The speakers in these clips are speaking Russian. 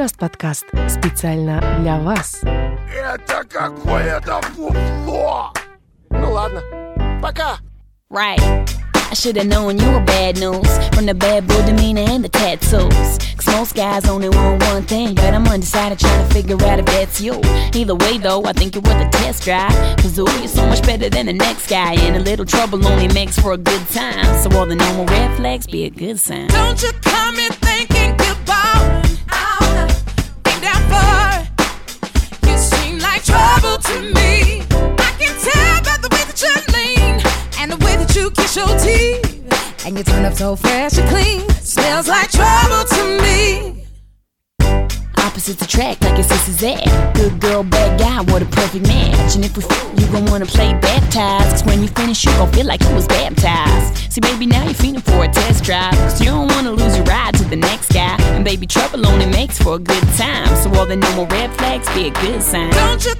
Just подкаст специально для вас. Это какое-то фуфло! Ну ладно, пока! Right. I should've known you were bad news From the bad boy demeanor and the tattoos Cause most guys only want one thing But I'm undecided trying to figure out if that's you Either way though, I think you're worth a test drive Cause ooh, you're so much better than the next guy And a little trouble only makes for a good time So all the normal red flags be a good sign Don't you come in thinking goodbye. And the way that you kiss your teeth. And you turn up so fresh and clean. Smells like trouble to me. Opposites attract like your sister's at. Good girl, bad guy, what a perfect match. And if we f- you gon' wanna play baptized Cause when you finish you gon' feel like you was baptized. See baby now you're feeling for a test drive Cause you don't wanna lose your ride to the next guy. And baby trouble only makes for a good time. So all the normal red flags be a good sign. Don't you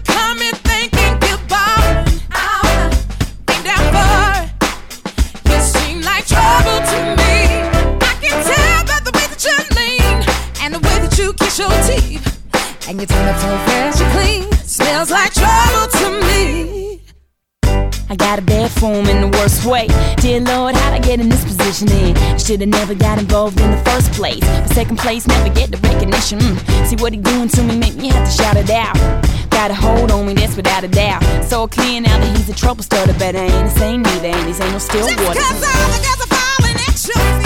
that your teeth. And you turn up so fresh and clean. Smells like trouble to me. I got a bad form in the worst way. Dear Lord, how'd I get in this position in? Should've never got involved in the first place. But second place, never get the recognition. Mm. See what he doing to me, make me have to shout it out. Got a hold on me, that's without a doubt. So clear now that he's a trouble starter, but I ain't the same neither, and these ain't no still Just water. cause all the girls are falling at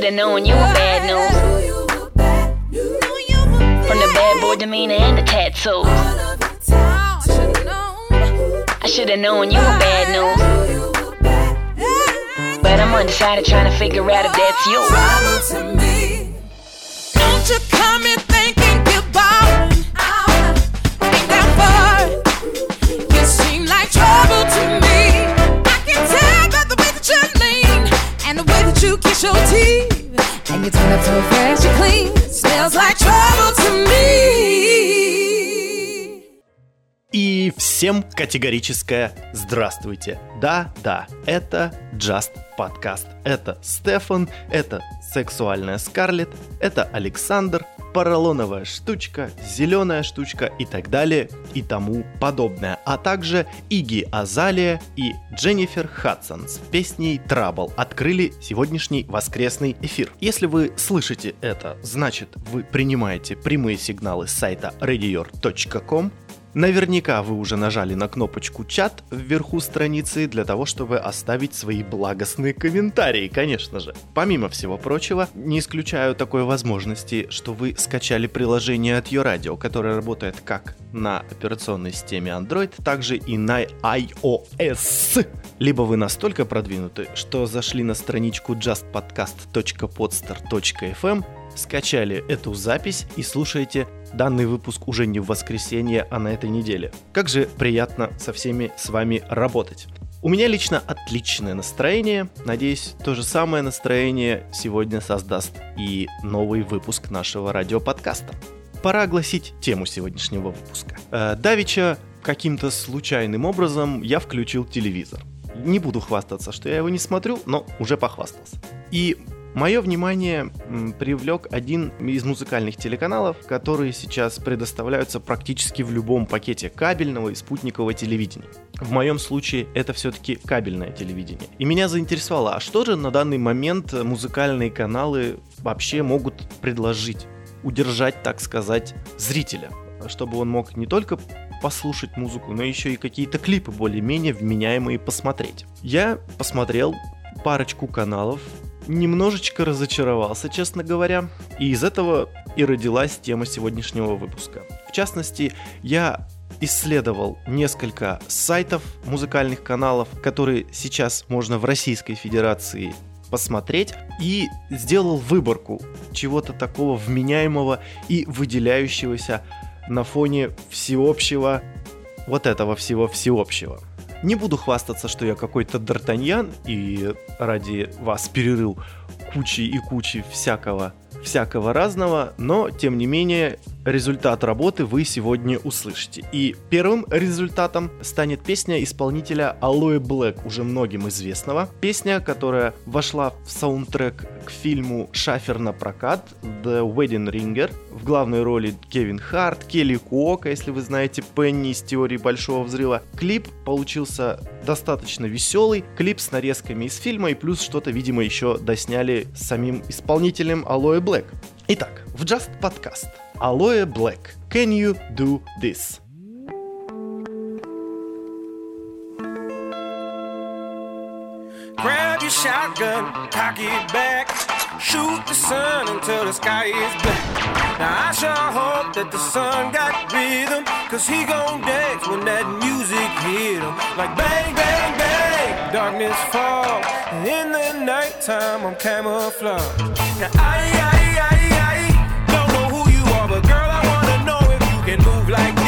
should've known you were bad news. From the bad boy demeanor and the tattoos. I should've known you were bad news. But I'm undecided trying to figure out if that's you. Don't you come in thinking goodbye. I'll be down for. You seem like trouble to me. You kiss your teeth. And you turn up so fresh and clean. Smells like И всем категорическое здравствуйте. Да, да, это Just Podcast. Это Стефан, это сексуальная Скарлетт, это Александр, поролоновая штучка, зеленая штучка и так далее и тому подобное. А также Иги Азалия и Дженнифер Хадсон с песней Trouble открыли сегодняшний воскресный эфир. Если вы слышите это, значит вы принимаете прямые сигналы с сайта radior.com Наверняка вы уже нажали на кнопочку «Чат» вверху страницы для того, чтобы оставить свои благостные комментарии, конечно же. Помимо всего прочего, не исключаю такой возможности, что вы скачали приложение от Radio, которое работает как на операционной системе Android, также и на iOS. Либо вы настолько продвинуты, что зашли на страничку justpodcast.podster.fm, скачали эту запись и слушаете данный выпуск уже не в воскресенье, а на этой неделе. Как же приятно со всеми с вами работать. У меня лично отличное настроение. Надеюсь, то же самое настроение сегодня создаст и новый выпуск нашего радиоподкаста. Пора огласить тему сегодняшнего выпуска. Э, Давича каким-то случайным образом я включил телевизор. Не буду хвастаться, что я его не смотрю, но уже похвастался. И Мое внимание привлек один из музыкальных телеканалов, которые сейчас предоставляются практически в любом пакете кабельного и спутникового телевидения. В моем случае это все-таки кабельное телевидение. И меня заинтересовало, а что же на данный момент музыкальные каналы вообще могут предложить? Удержать, так сказать, зрителя, чтобы он мог не только послушать музыку, но еще и какие-то клипы более-менее вменяемые посмотреть. Я посмотрел парочку каналов, немножечко разочаровался, честно говоря, и из этого и родилась тема сегодняшнего выпуска. В частности, я исследовал несколько сайтов музыкальных каналов, которые сейчас можно в Российской Федерации посмотреть и сделал выборку чего-то такого вменяемого и выделяющегося на фоне всеобщего вот этого всего всеобщего. Не буду хвастаться, что я какой-то Д'Артаньян и ради вас перерыл кучи и кучи всякого всякого разного, но тем не менее результат работы вы сегодня услышите. И первым результатом станет песня исполнителя Aloe Black, уже многим известного. Песня, которая вошла в саундтрек к фильму «Шафер на прокат» The Wedding Ringer. В главной роли Кевин Харт, Келли Куока, если вы знаете Пенни из теории Большого Взрыва. Клип получился достаточно веселый, клип с нарезками из фильма и плюс что-то, видимо, еще досняли самим исполнителем Aloe Black. Итак, в Just Podcast. Aloe Black. Can you do this? Grab your shotgun, cock it back. Shoot the sun until the sky is black. Now I sure hope that the sun got rhythm. Cause he gon' dance when that music hit him. Like bang, bang, bang. Darkness fall. And in the nighttime I'm camouflage. Now I, I, I, I can move like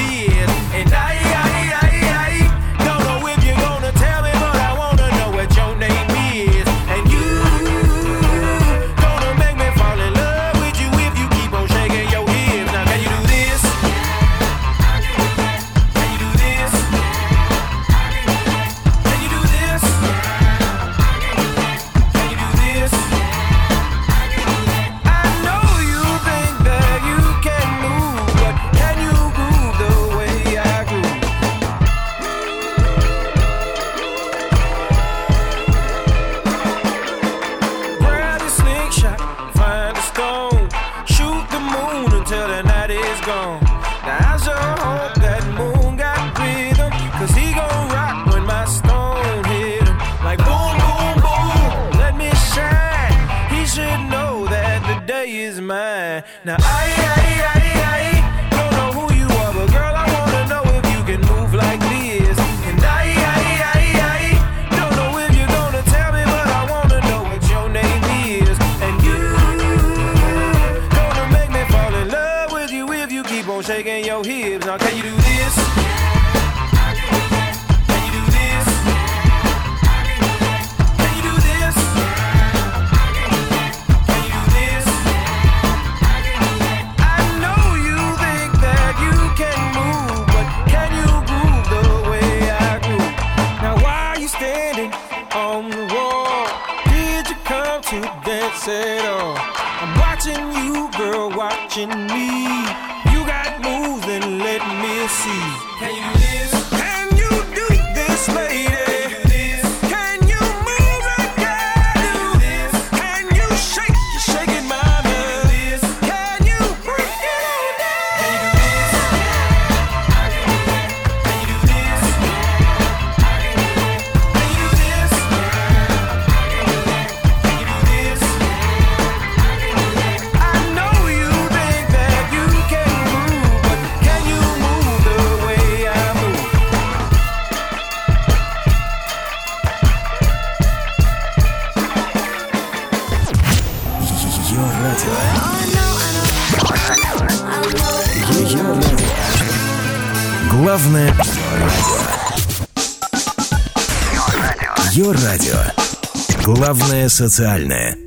at? Oh, I'm watching you, girl, watching me. Социальное.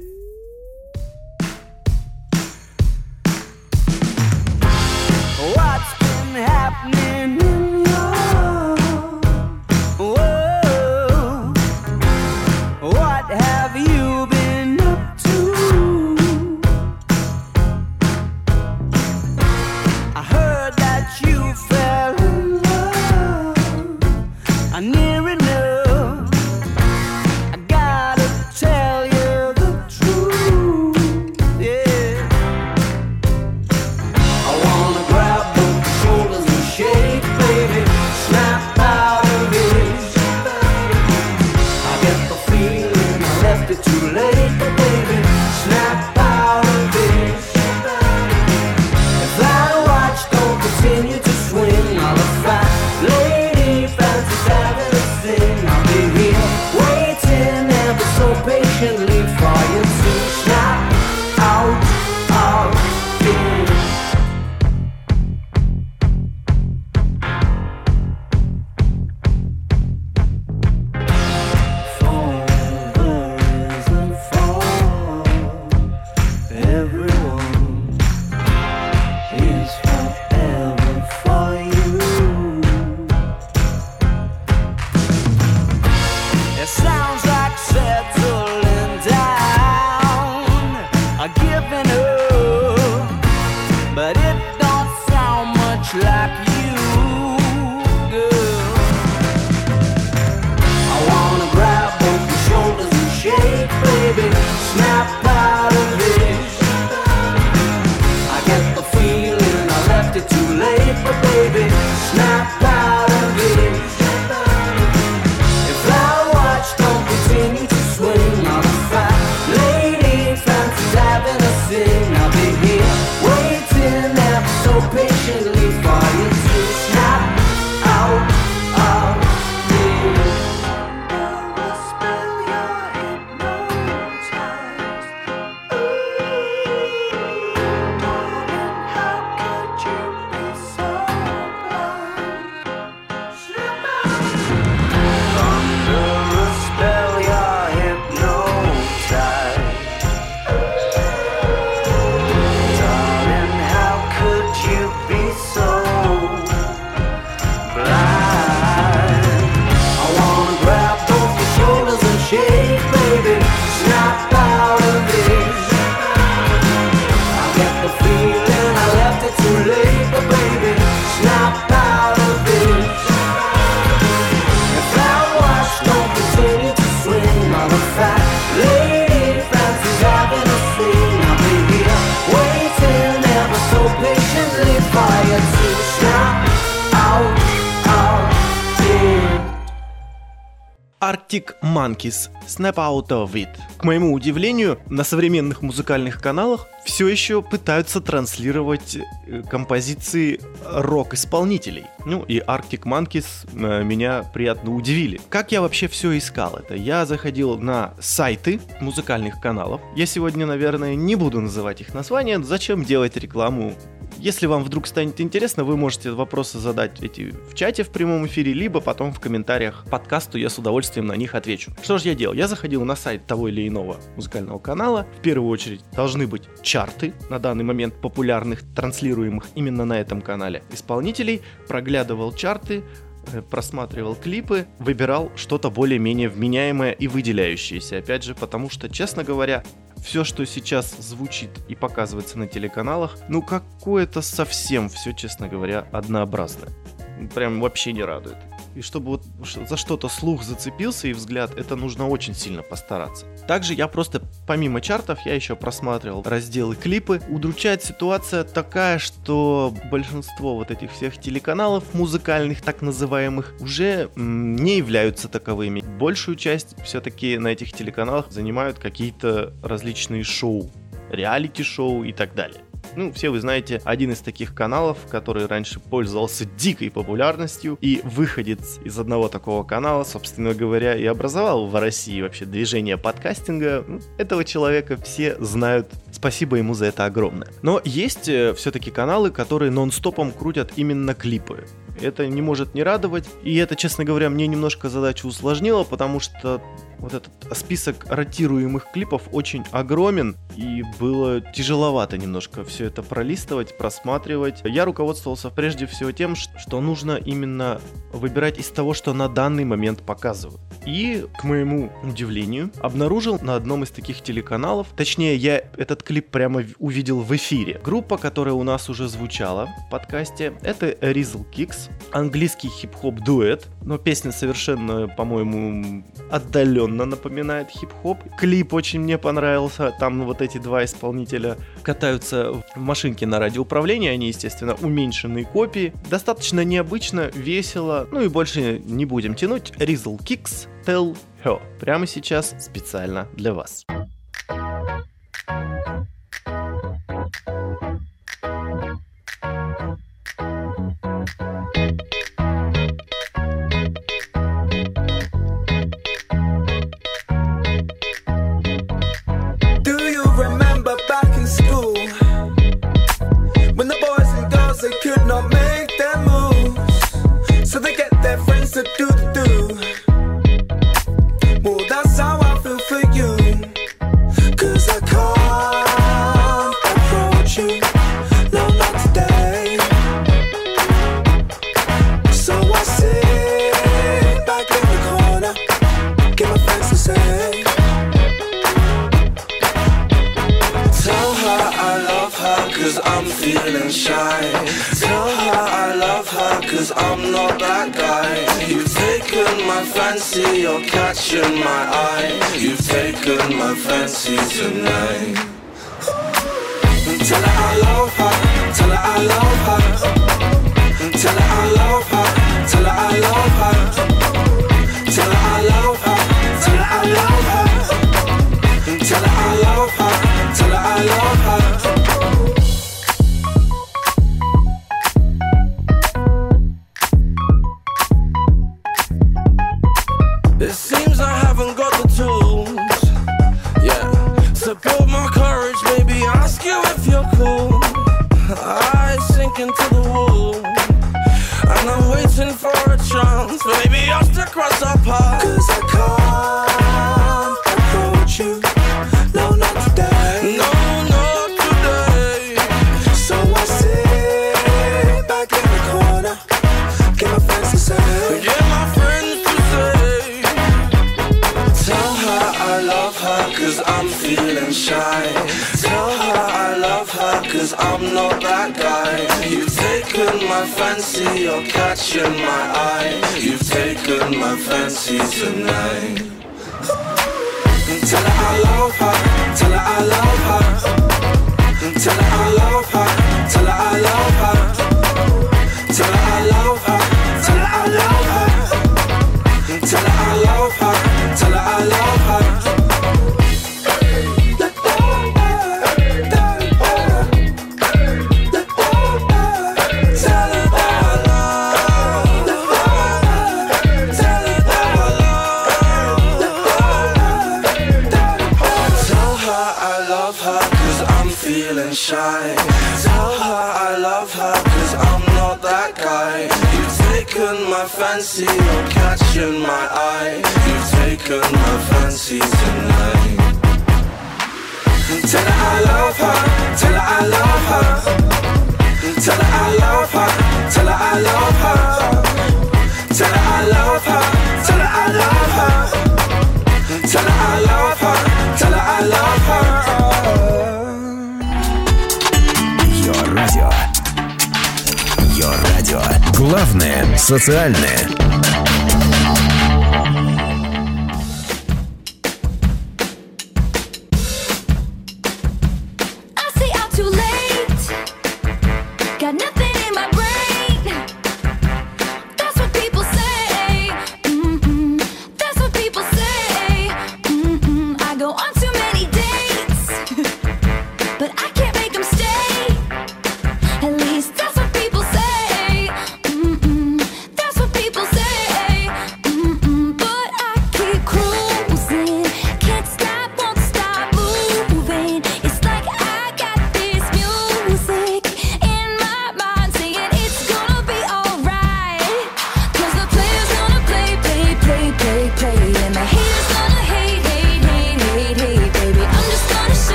Monkeys Snap Out of It. К моему удивлению, на современных музыкальных каналах все еще пытаются транслировать э, композиции рок-исполнителей. Ну и Arctic Monkeys э, меня приятно удивили. Как я вообще все искал это? Я заходил на сайты музыкальных каналов. Я сегодня, наверное, не буду называть их названия. Зачем делать рекламу если вам вдруг станет интересно, вы можете вопросы задать эти в чате в прямом эфире, либо потом в комментариях подкасту, я с удовольствием на них отвечу. Что же я делал? Я заходил на сайт того или иного музыкального канала. В первую очередь должны быть чарты на данный момент популярных, транслируемых именно на этом канале исполнителей. Проглядывал чарты, э, просматривал клипы, выбирал что-то более-менее вменяемое и выделяющееся. Опять же, потому что, честно говоря, все, что сейчас звучит и показывается на телеканалах, ну какое-то совсем все, честно говоря, однообразное. Прям вообще не радует. И чтобы вот за что-то слух зацепился и взгляд, это нужно очень сильно постараться. Также я просто, помимо чартов, я еще просматривал разделы клипы. Удручает ситуация такая, что большинство вот этих всех телеканалов музыкальных, так называемых, уже не являются таковыми. Большую часть все-таки на этих телеканалах занимают какие-то различные шоу, реалити-шоу и так далее. Ну, все вы знаете, один из таких каналов, который раньше пользовался дикой популярностью, и выходец из одного такого канала, собственно говоря, и образовал в России вообще движение подкастинга. Ну, Этого человека все знают. Спасибо ему за это огромное. Но есть все-таки каналы, которые нон-стопом крутят именно клипы. Это не может не радовать. И это, честно говоря, мне немножко задачу усложнило, потому что вот этот список ротируемых клипов очень огромен, и было тяжеловато немножко все это пролистывать, просматривать. Я руководствовался прежде всего тем, что нужно именно выбирать из того, что на данный момент показывают. И, к моему удивлению, обнаружил на одном из таких телеканалов, точнее, я этот клип прямо увидел в эфире. Группа, которая у нас уже звучала в подкасте, это Rizzle Kicks, английский хип-хоп дуэт, но песня совершенно, по-моему, отдаленно странно напоминает хип-хоп. Клип очень мне понравился. Там вот эти два исполнителя катаются в машинке на радиоуправлении. Они, естественно, уменьшенные копии. Достаточно необычно, весело. Ну и больше не будем тянуть. Rizzle Kicks Tell Her. Прямо сейчас специально для вас. Thank black. You've taken my fancy, you're catching my eye. You've taken my fancy tonight. Tell her I love her, tell her I love her. Tell her I love her, tell her I love her. Tell her I love her, tell her I love her. Tell her I love her. Главное – социальное.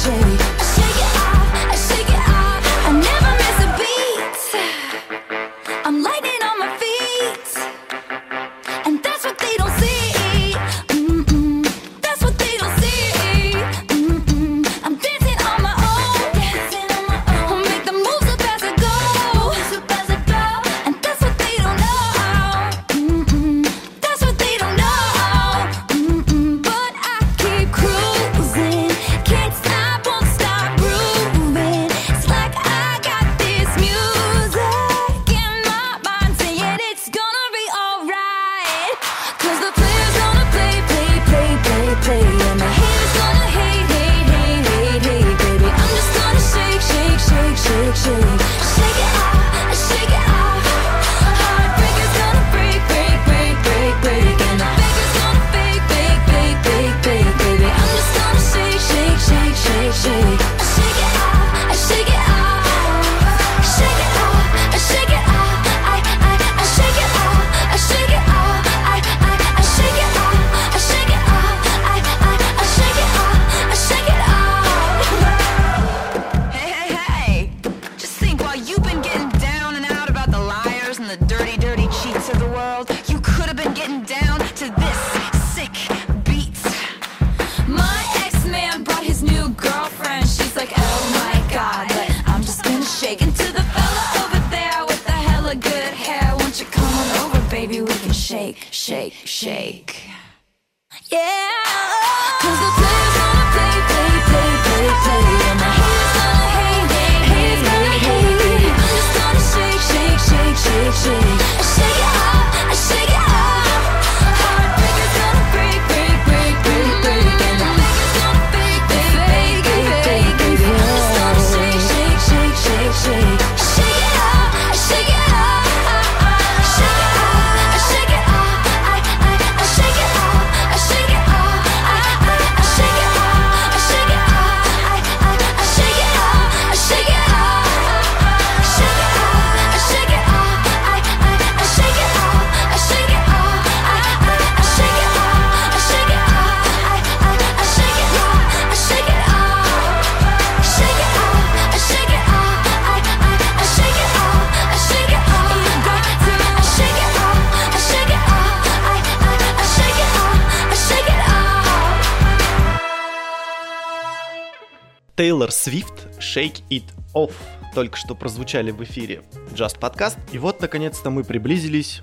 shady. shake, shake, shake. Yeah. Cause the player's gonna play, play, play, play, play. And my haters gonna hate, hate, hate, hate, hate. I'm just gonna shake, shake, shake, shake, shake. Тейлор Свифт «Shake It Off» только что прозвучали в эфире Just Podcast. И вот, наконец-то, мы приблизились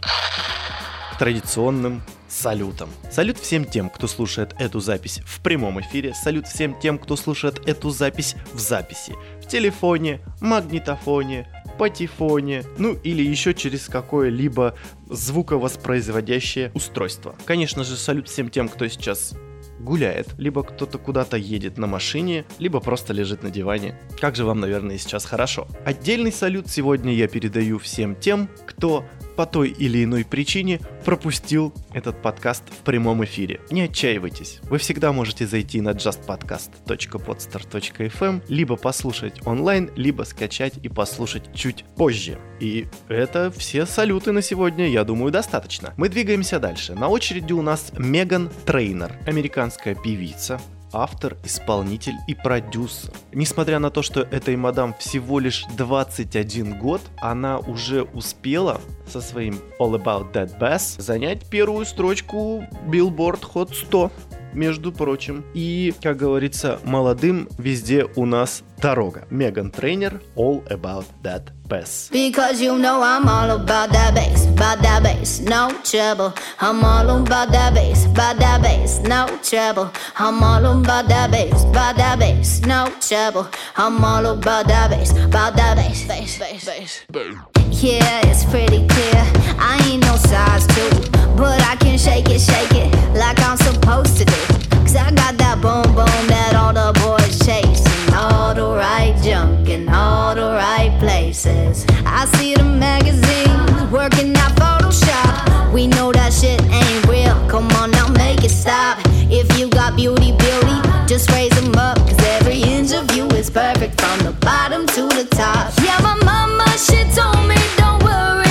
к традиционным салютам. Салют всем тем, кто слушает эту запись в прямом эфире. Салют всем тем, кто слушает эту запись в записи. В телефоне, магнитофоне, патефоне, ну или еще через какое-либо звуковоспроизводящее устройство. Конечно же, салют всем тем, кто сейчас гуляет, либо кто-то куда-то едет на машине, либо просто лежит на диване. Как же вам, наверное, сейчас хорошо. Отдельный салют сегодня я передаю всем тем, кто по той или иной причине пропустил этот подкаст в прямом эфире. Не отчаивайтесь, вы всегда можете зайти на justpodcast.podstar.fm, либо послушать онлайн, либо скачать и послушать чуть позже. И это все салюты на сегодня, я думаю, достаточно. Мы двигаемся дальше. На очереди у нас Меган Трейнер, американская певица, автор, исполнитель и продюсер. Несмотря на то, что этой мадам всего лишь 21 год, она уже успела со своим All About That Bass занять первую строчку Billboard Hot 100 между прочим. И, как говорится, молодым везде у нас дорога. Меган Трейнер, All About That Bass. Because you know I'm all about that bass, about that bass, no treble. I'm all about that bass, about that bass, no trouble. I'm all about that bass, about that bass, no trouble. I'm all about that bass, about that bass, bass, bass, bass. Yeah, it's pretty clear. I ain't no size two, but I can shake it, shake it like I'm supposed to do. Cause I got that boom boom that all the boys chase. And all the right junk in all the right places. I see the magazines working out Photoshop. We know that shit ain't real. Come on now, make it stop. If you got beauty, beauty, just raise is perfect from the bottom to the top. Yeah, my mama, she told me don't worry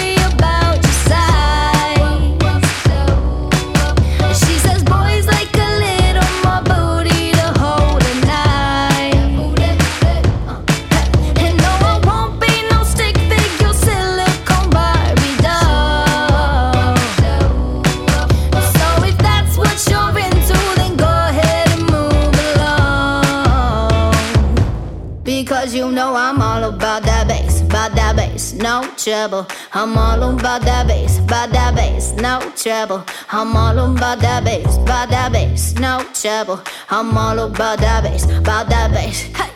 no trouble. I'm all about that bass, about that bass, no trouble. I'm all about that bass, about that bass, no trouble. I'm all about that bass, about that bass. Hey,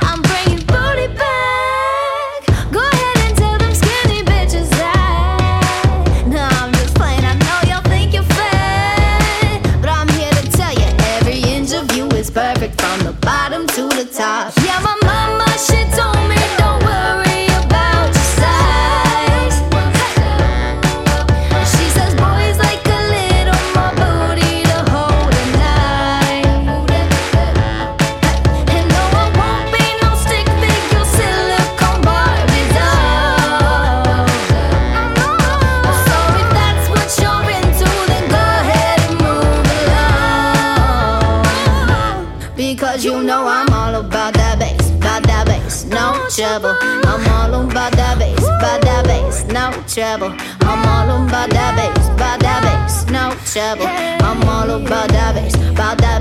I'm bringing booty back. Go ahead and tell them skinny bitches that. No, I'm just playing. I know y'all think you're fat, but I'm here to tell you every inch of you is perfect from the bottom to the top. Yeah, trouble. I'm all about that bass, about that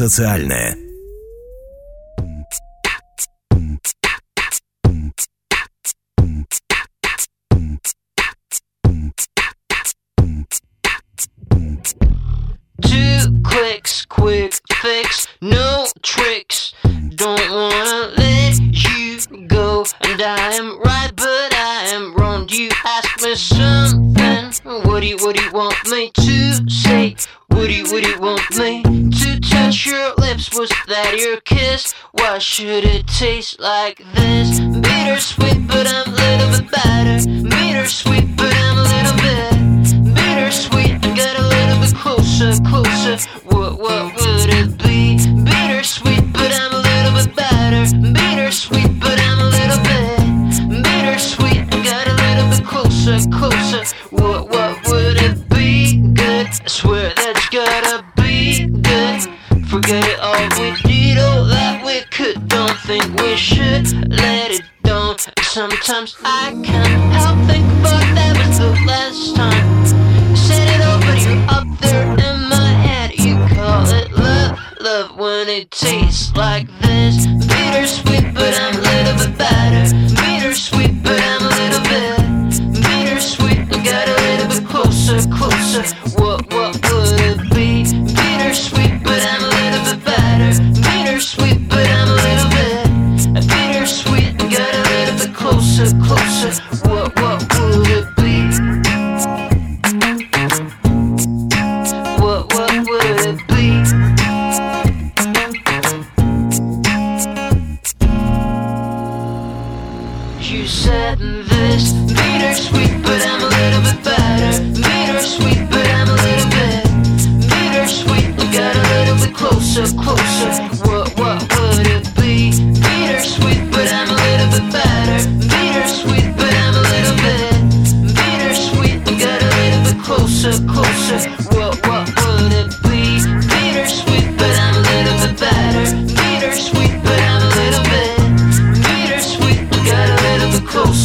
социальное. Was that your kiss? Why should it taste like this? Bittersweet, but I'm a little bit better. Bittersweet, but I'm a little bit bittersweet. I got a little bit closer, closer. What, what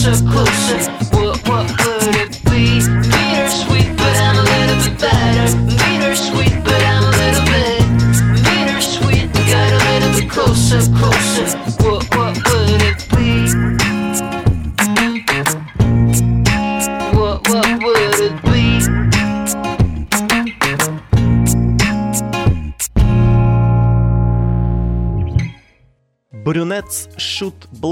Just cook.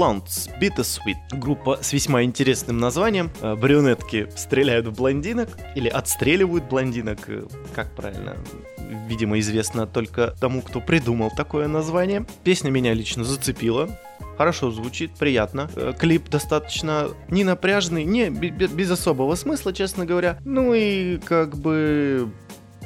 Blondes Bittersweet. Группа с весьма интересным названием. Э, Брюнетки стреляют в блондинок или отстреливают блондинок. э, Как правильно? Видимо, известно только тому, кто придумал такое название. Песня меня лично зацепила. Хорошо звучит, приятно. Э, Клип достаточно не напряжный, не бе- бе- без особого смысла, честно говоря. Ну и как бы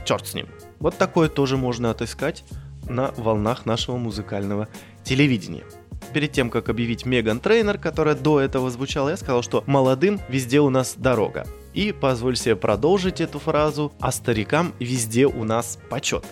черт с ним. Вот такое тоже можно отыскать на волнах нашего музыкального телевидения. Перед тем, как объявить Меган Трейнер, которая до этого звучала, я сказал, что молодым везде у нас дорога. И позволю себе продолжить эту фразу, а старикам везде у нас почет.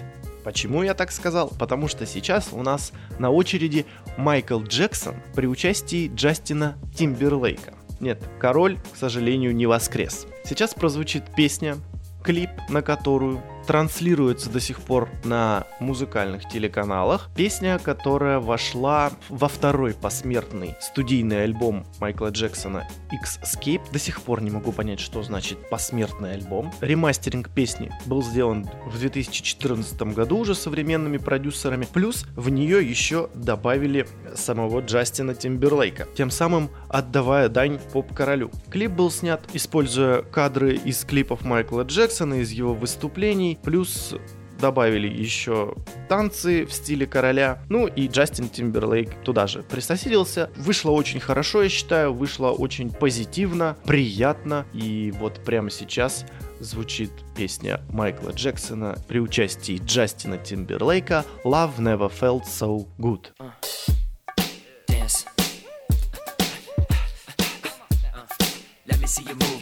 Почему я так сказал? Потому что сейчас у нас на очереди Майкл Джексон при участии Джастина Тимберлейка. Нет, король, к сожалению, не воскрес. Сейчас прозвучит песня, клип на которую транслируется до сих пор на музыкальных телеканалах. Песня, которая вошла во второй посмертный студийный альбом Майкла Джексона X-Scape. До сих пор не могу понять, что значит посмертный альбом. Ремастеринг песни был сделан в 2014 году уже современными продюсерами. Плюс в нее еще добавили самого Джастина Тимберлейка, тем самым отдавая дань поп-королю. Клип был снят, используя кадры из клипов Майкла Джексона, из его выступлений, плюс добавили еще танцы в стиле короля. Ну и Джастин Тимберлейк туда же присоединился. Вышло очень хорошо, я считаю, вышло очень позитивно, приятно. И вот прямо сейчас звучит песня Майкла Джексона при участии Джастина Тимберлейка «Love Never Felt So Good». Dance. Let me see you move.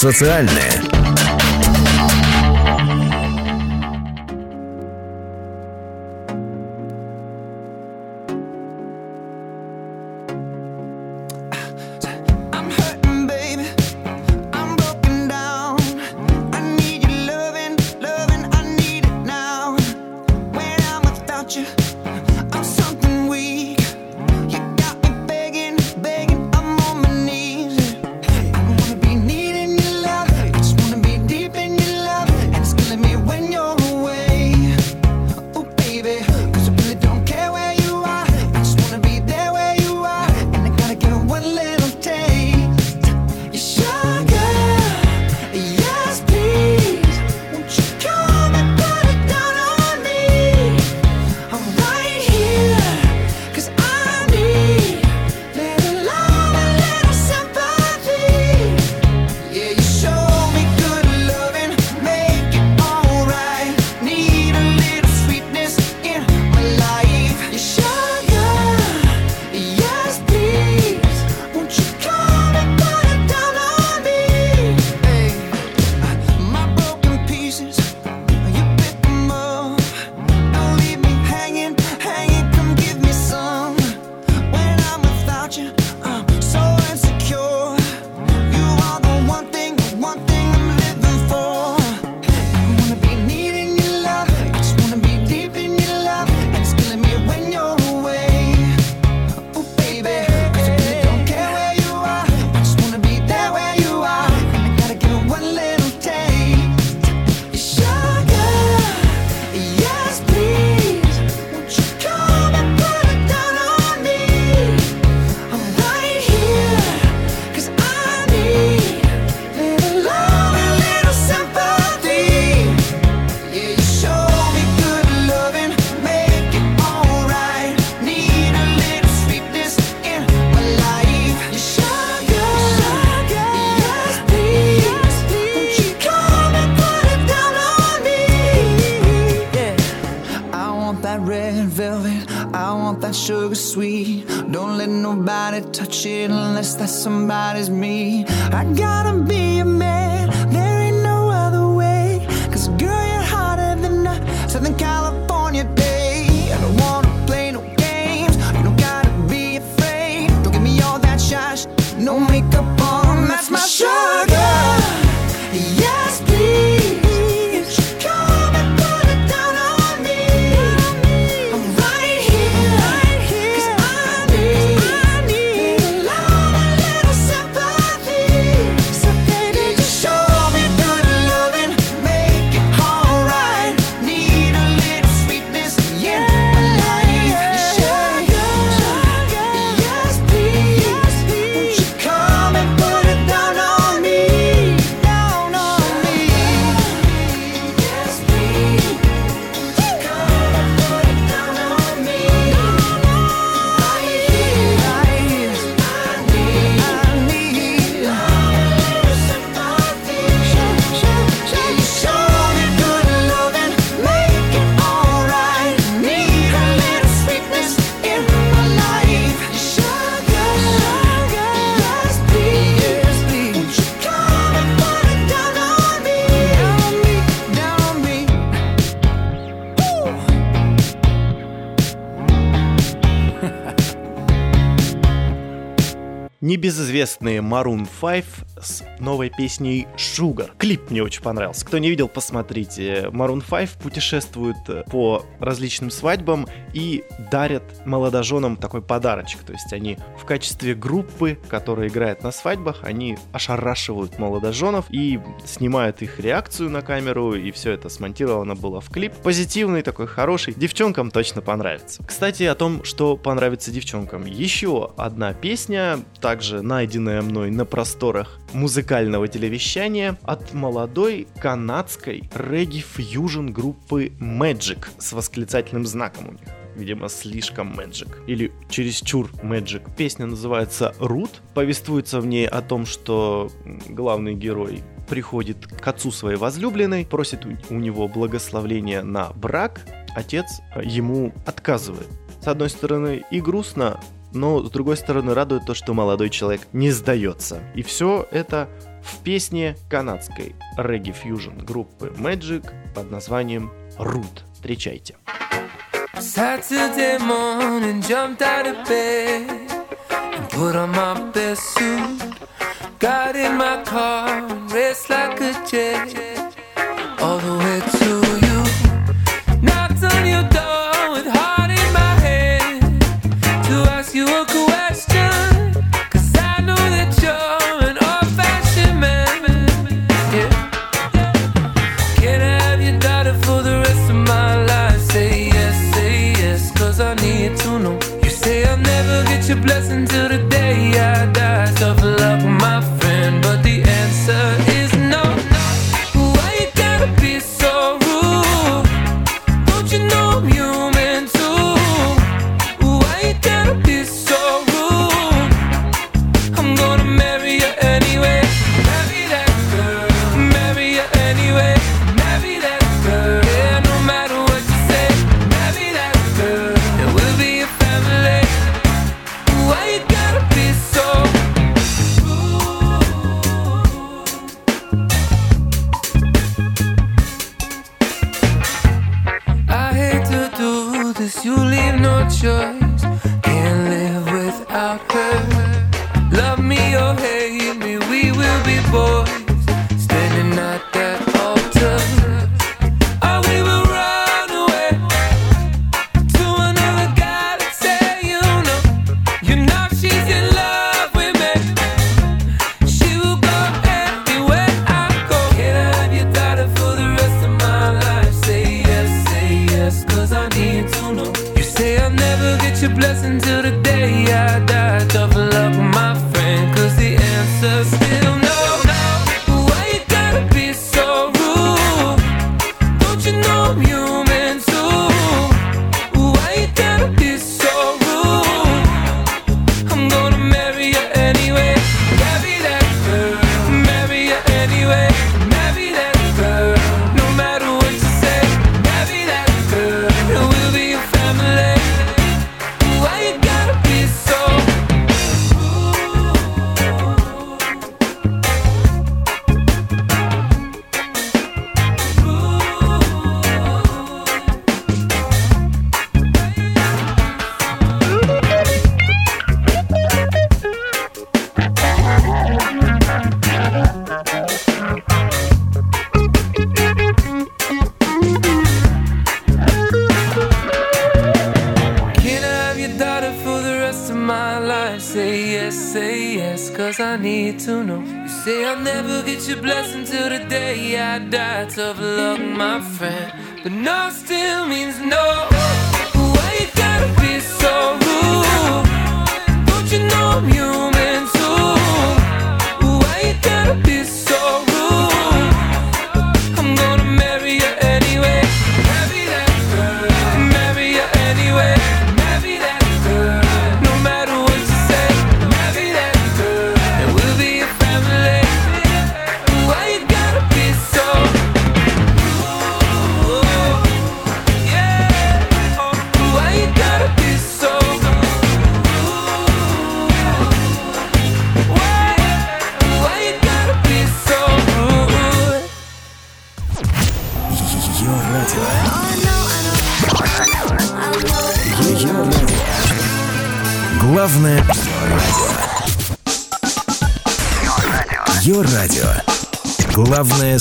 Социальное. небезызвестные Maroon 5 с новой песней Sugar. Клип мне очень понравился. Кто не видел, посмотрите. Maroon 5 путешествует э, по различным свадьбам и дарят молодоженам такой подарочек. То есть они в качестве группы, которая играет на свадьбах, они ошарашивают молодоженов и снимают их реакцию на камеру, и все это смонтировано было в клип. Позитивный такой, хороший. Девчонкам точно понравится. Кстати, о том, что понравится девчонкам. Еще одна песня, так также найденное мной на просторах музыкального телевещания от молодой канадской регги-фьюжн группы Magic с восклицательным знаком у них видимо, слишком Magic. Или чересчур Magic. Песня называется "Root". Повествуется в ней о том, что главный герой приходит к отцу своей возлюбленной, просит у него благословления на брак, отец э, ему отказывает. С одной стороны и грустно, но с другой стороны радует то, что молодой человек не сдается. И все это в песне канадской регги-фьюжн группы Magic под названием «Root». Встречайте. Saturday morning, jumped out of bed and put on my best suit. Got in my car and raced like a jet all the way to you. Knocked on your door.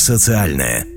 социальное.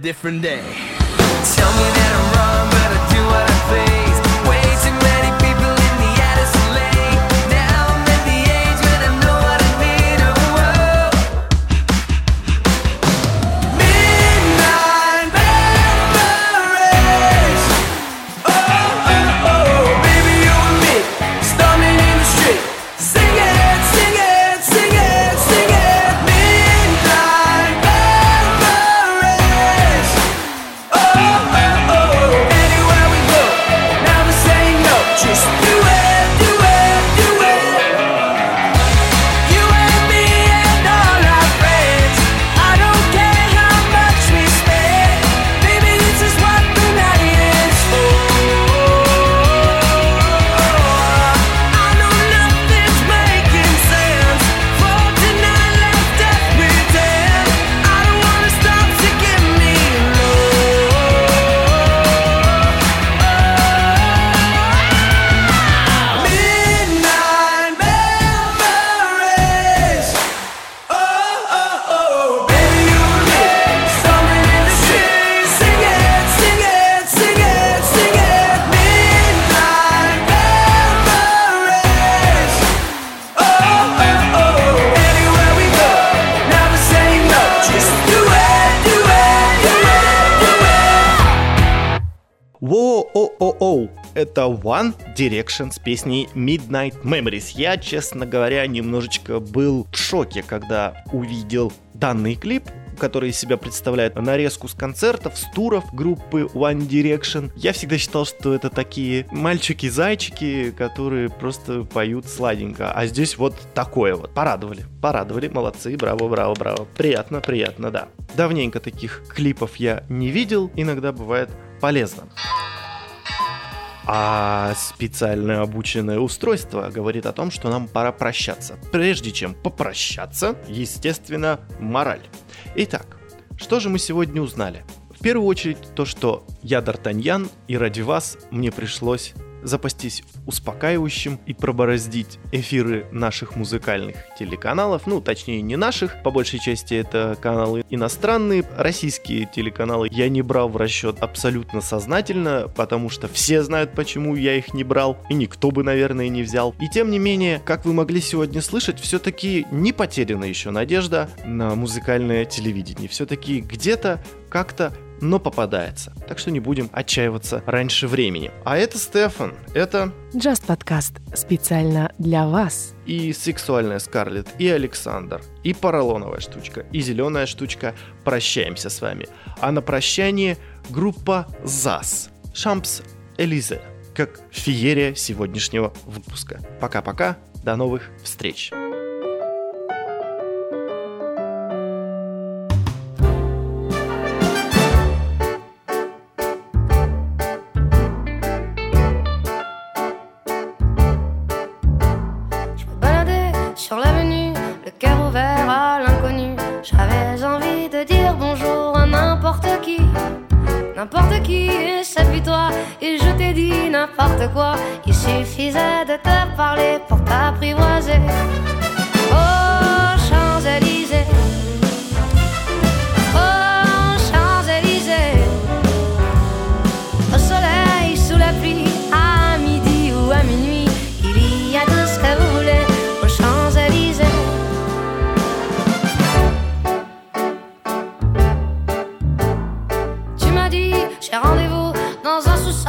Different day. Tell me that I'm One Direction с песней Midnight Memories. Я, честно говоря, немножечко был в шоке, когда увидел данный клип, который из себя представляет нарезку с концертов, с туров группы One Direction. Я всегда считал, что это такие мальчики-зайчики, которые просто поют сладенько. А здесь вот такое вот. Порадовали, порадовали, молодцы, браво, браво, браво. Приятно, приятно, да. Давненько таких клипов я не видел, иногда бывает полезно. А специально обученное устройство говорит о том, что нам пора прощаться. Прежде чем попрощаться, естественно, мораль. Итак, что же мы сегодня узнали? В первую очередь то, что я Д'Артаньян, и ради вас мне пришлось запастись успокаивающим и пробороздить эфиры наших музыкальных телеканалов, ну, точнее, не наших, по большей части это каналы иностранные, российские телеканалы я не брал в расчет абсолютно сознательно, потому что все знают, почему я их не брал, и никто бы, наверное, не взял. И тем не менее, как вы могли сегодня слышать, все-таки не потеряна еще надежда на музыкальное телевидение. Все-таки где-то как-то но попадается. Так что не будем отчаиваться раньше времени. А это Стефан, это Just подкаст специально для вас. и сексуальная Скарлетт, и Александр, и поролоновая штучка, и зеленая штучка. Прощаемся с вами. А на прощание группа ЗАС. Шампс Элизе. Как феерия сегодняшнего выпуска. Пока-пока. До новых встреч. Ça puis toi. Et je t'ai dit n'importe quoi, il suffisait de te parler pour t'apprivoiser. Oh, Champs-Élysées,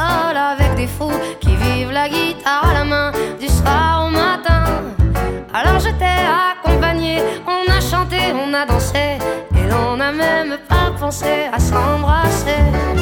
avec des fous qui vivent la guitare à la main du soir au matin. Alors je t'ai accompagné, on a chanté, on a dansé, et l'on n'a même pas pensé à s'embrasser.